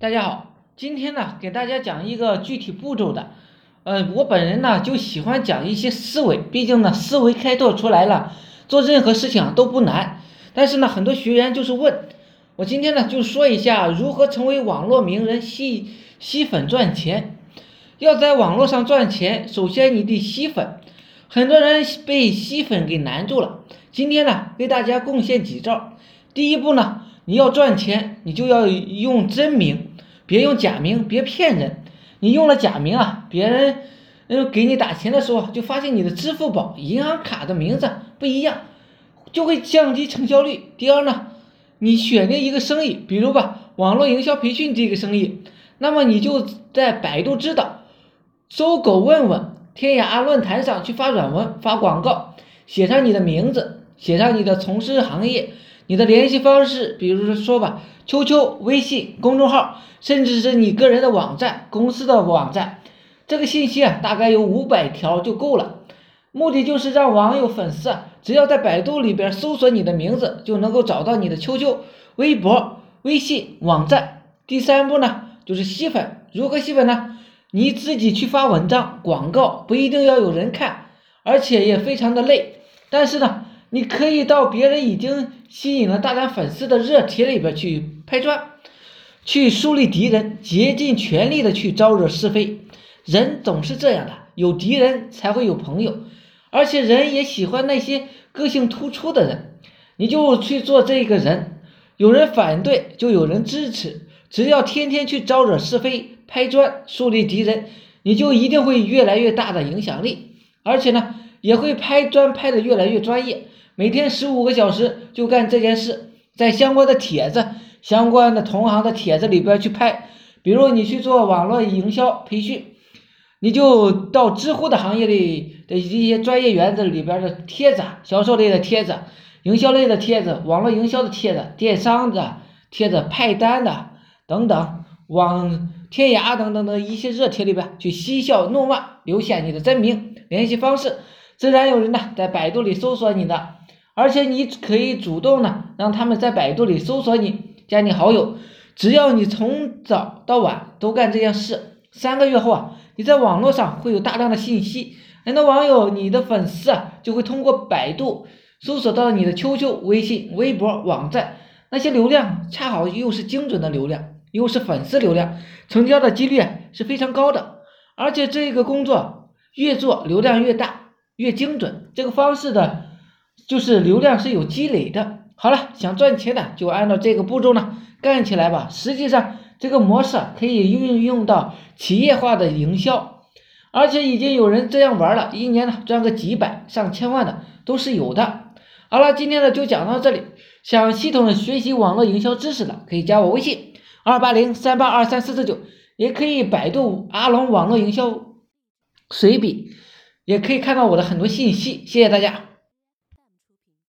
大家好，今天呢给大家讲一个具体步骤的，呃，我本人呢就喜欢讲一些思维，毕竟呢思维开拓出来了，做任何事情都不难。但是呢很多学员就是问我，今天呢就说一下如何成为网络名人吸吸粉赚钱。要在网络上赚钱，首先你得吸粉，很多人被吸粉给难住了。今天呢为大家贡献几招，第一步呢。你要赚钱，你就要用真名，别用假名，别骗人。你用了假名啊，别人嗯给你打钱的时候，就发现你的支付宝、银行卡的名字不一样，就会降低成交率。第二呢，你选定一个生意，比如吧，网络营销培训这个生意，那么你就在百度知道、搜狗问问、天涯论坛上去发软文、发广告，写上你的名字，写上你的从事行业。你的联系方式，比如说说吧，QQ、微信、公众号，甚至是你个人的网站、公司的网站，这个信息啊，大概有五百条就够了。目的就是让网友粉丝啊，只要在百度里边搜索你的名字，就能够找到你的 QQ、微博、微信、网站。第三步呢，就是吸粉。如何吸粉呢？你自己去发文章、广告，不一定要有人看，而且也非常的累。但是呢。你可以到别人已经吸引了大量粉丝的热帖里边去拍砖，去树立敌人，竭尽全力的去招惹是非。人总是这样的，有敌人才会有朋友，而且人也喜欢那些个性突出的人。你就去做这个人，有人反对就有人支持，只要天天去招惹是非、拍砖、树立敌人，你就一定会越来越大的影响力，而且呢，也会拍砖拍的越来越专业。每天十五个小时就干这件事，在相关的帖子、相关的同行的帖子里边去拍。比如你去做网络营销培训，你就到知乎的行业里的一些专业园子里边的帖子、销售类的帖子、营销类的帖子、网络营销的帖子、电商的帖子、派单的等等，往天涯等等的一些热帖里边去嬉笑怒骂，留下你的真名、联系方式，自然有人呢在百度里搜索你的。而且你可以主动呢让他们在百度里搜索你，加你好友。只要你从早到晚都干这件事，三个月后啊，你在网络上会有大量的信息，很多网友、你的粉丝啊，就会通过百度搜索到你的 QQ、微信、微博、网站，那些流量恰好又是精准的流量，又是粉丝流量，成交的几率是非常高的。而且这个工作越做流量越大，越精准。这个方式的。就是流量是有积累的。好了，想赚钱的就按照这个步骤呢干起来吧。实际上，这个模式可以运用到企业化的营销，而且已经有人这样玩了，一年呢赚个几百上千万的都是有的。好了，今天呢就讲到这里。想系统的学习网络营销知识的，可以加我微信二八零三八二三四四九，也可以百度阿龙网络营销随笔，也可以看到我的很多信息。谢谢大家。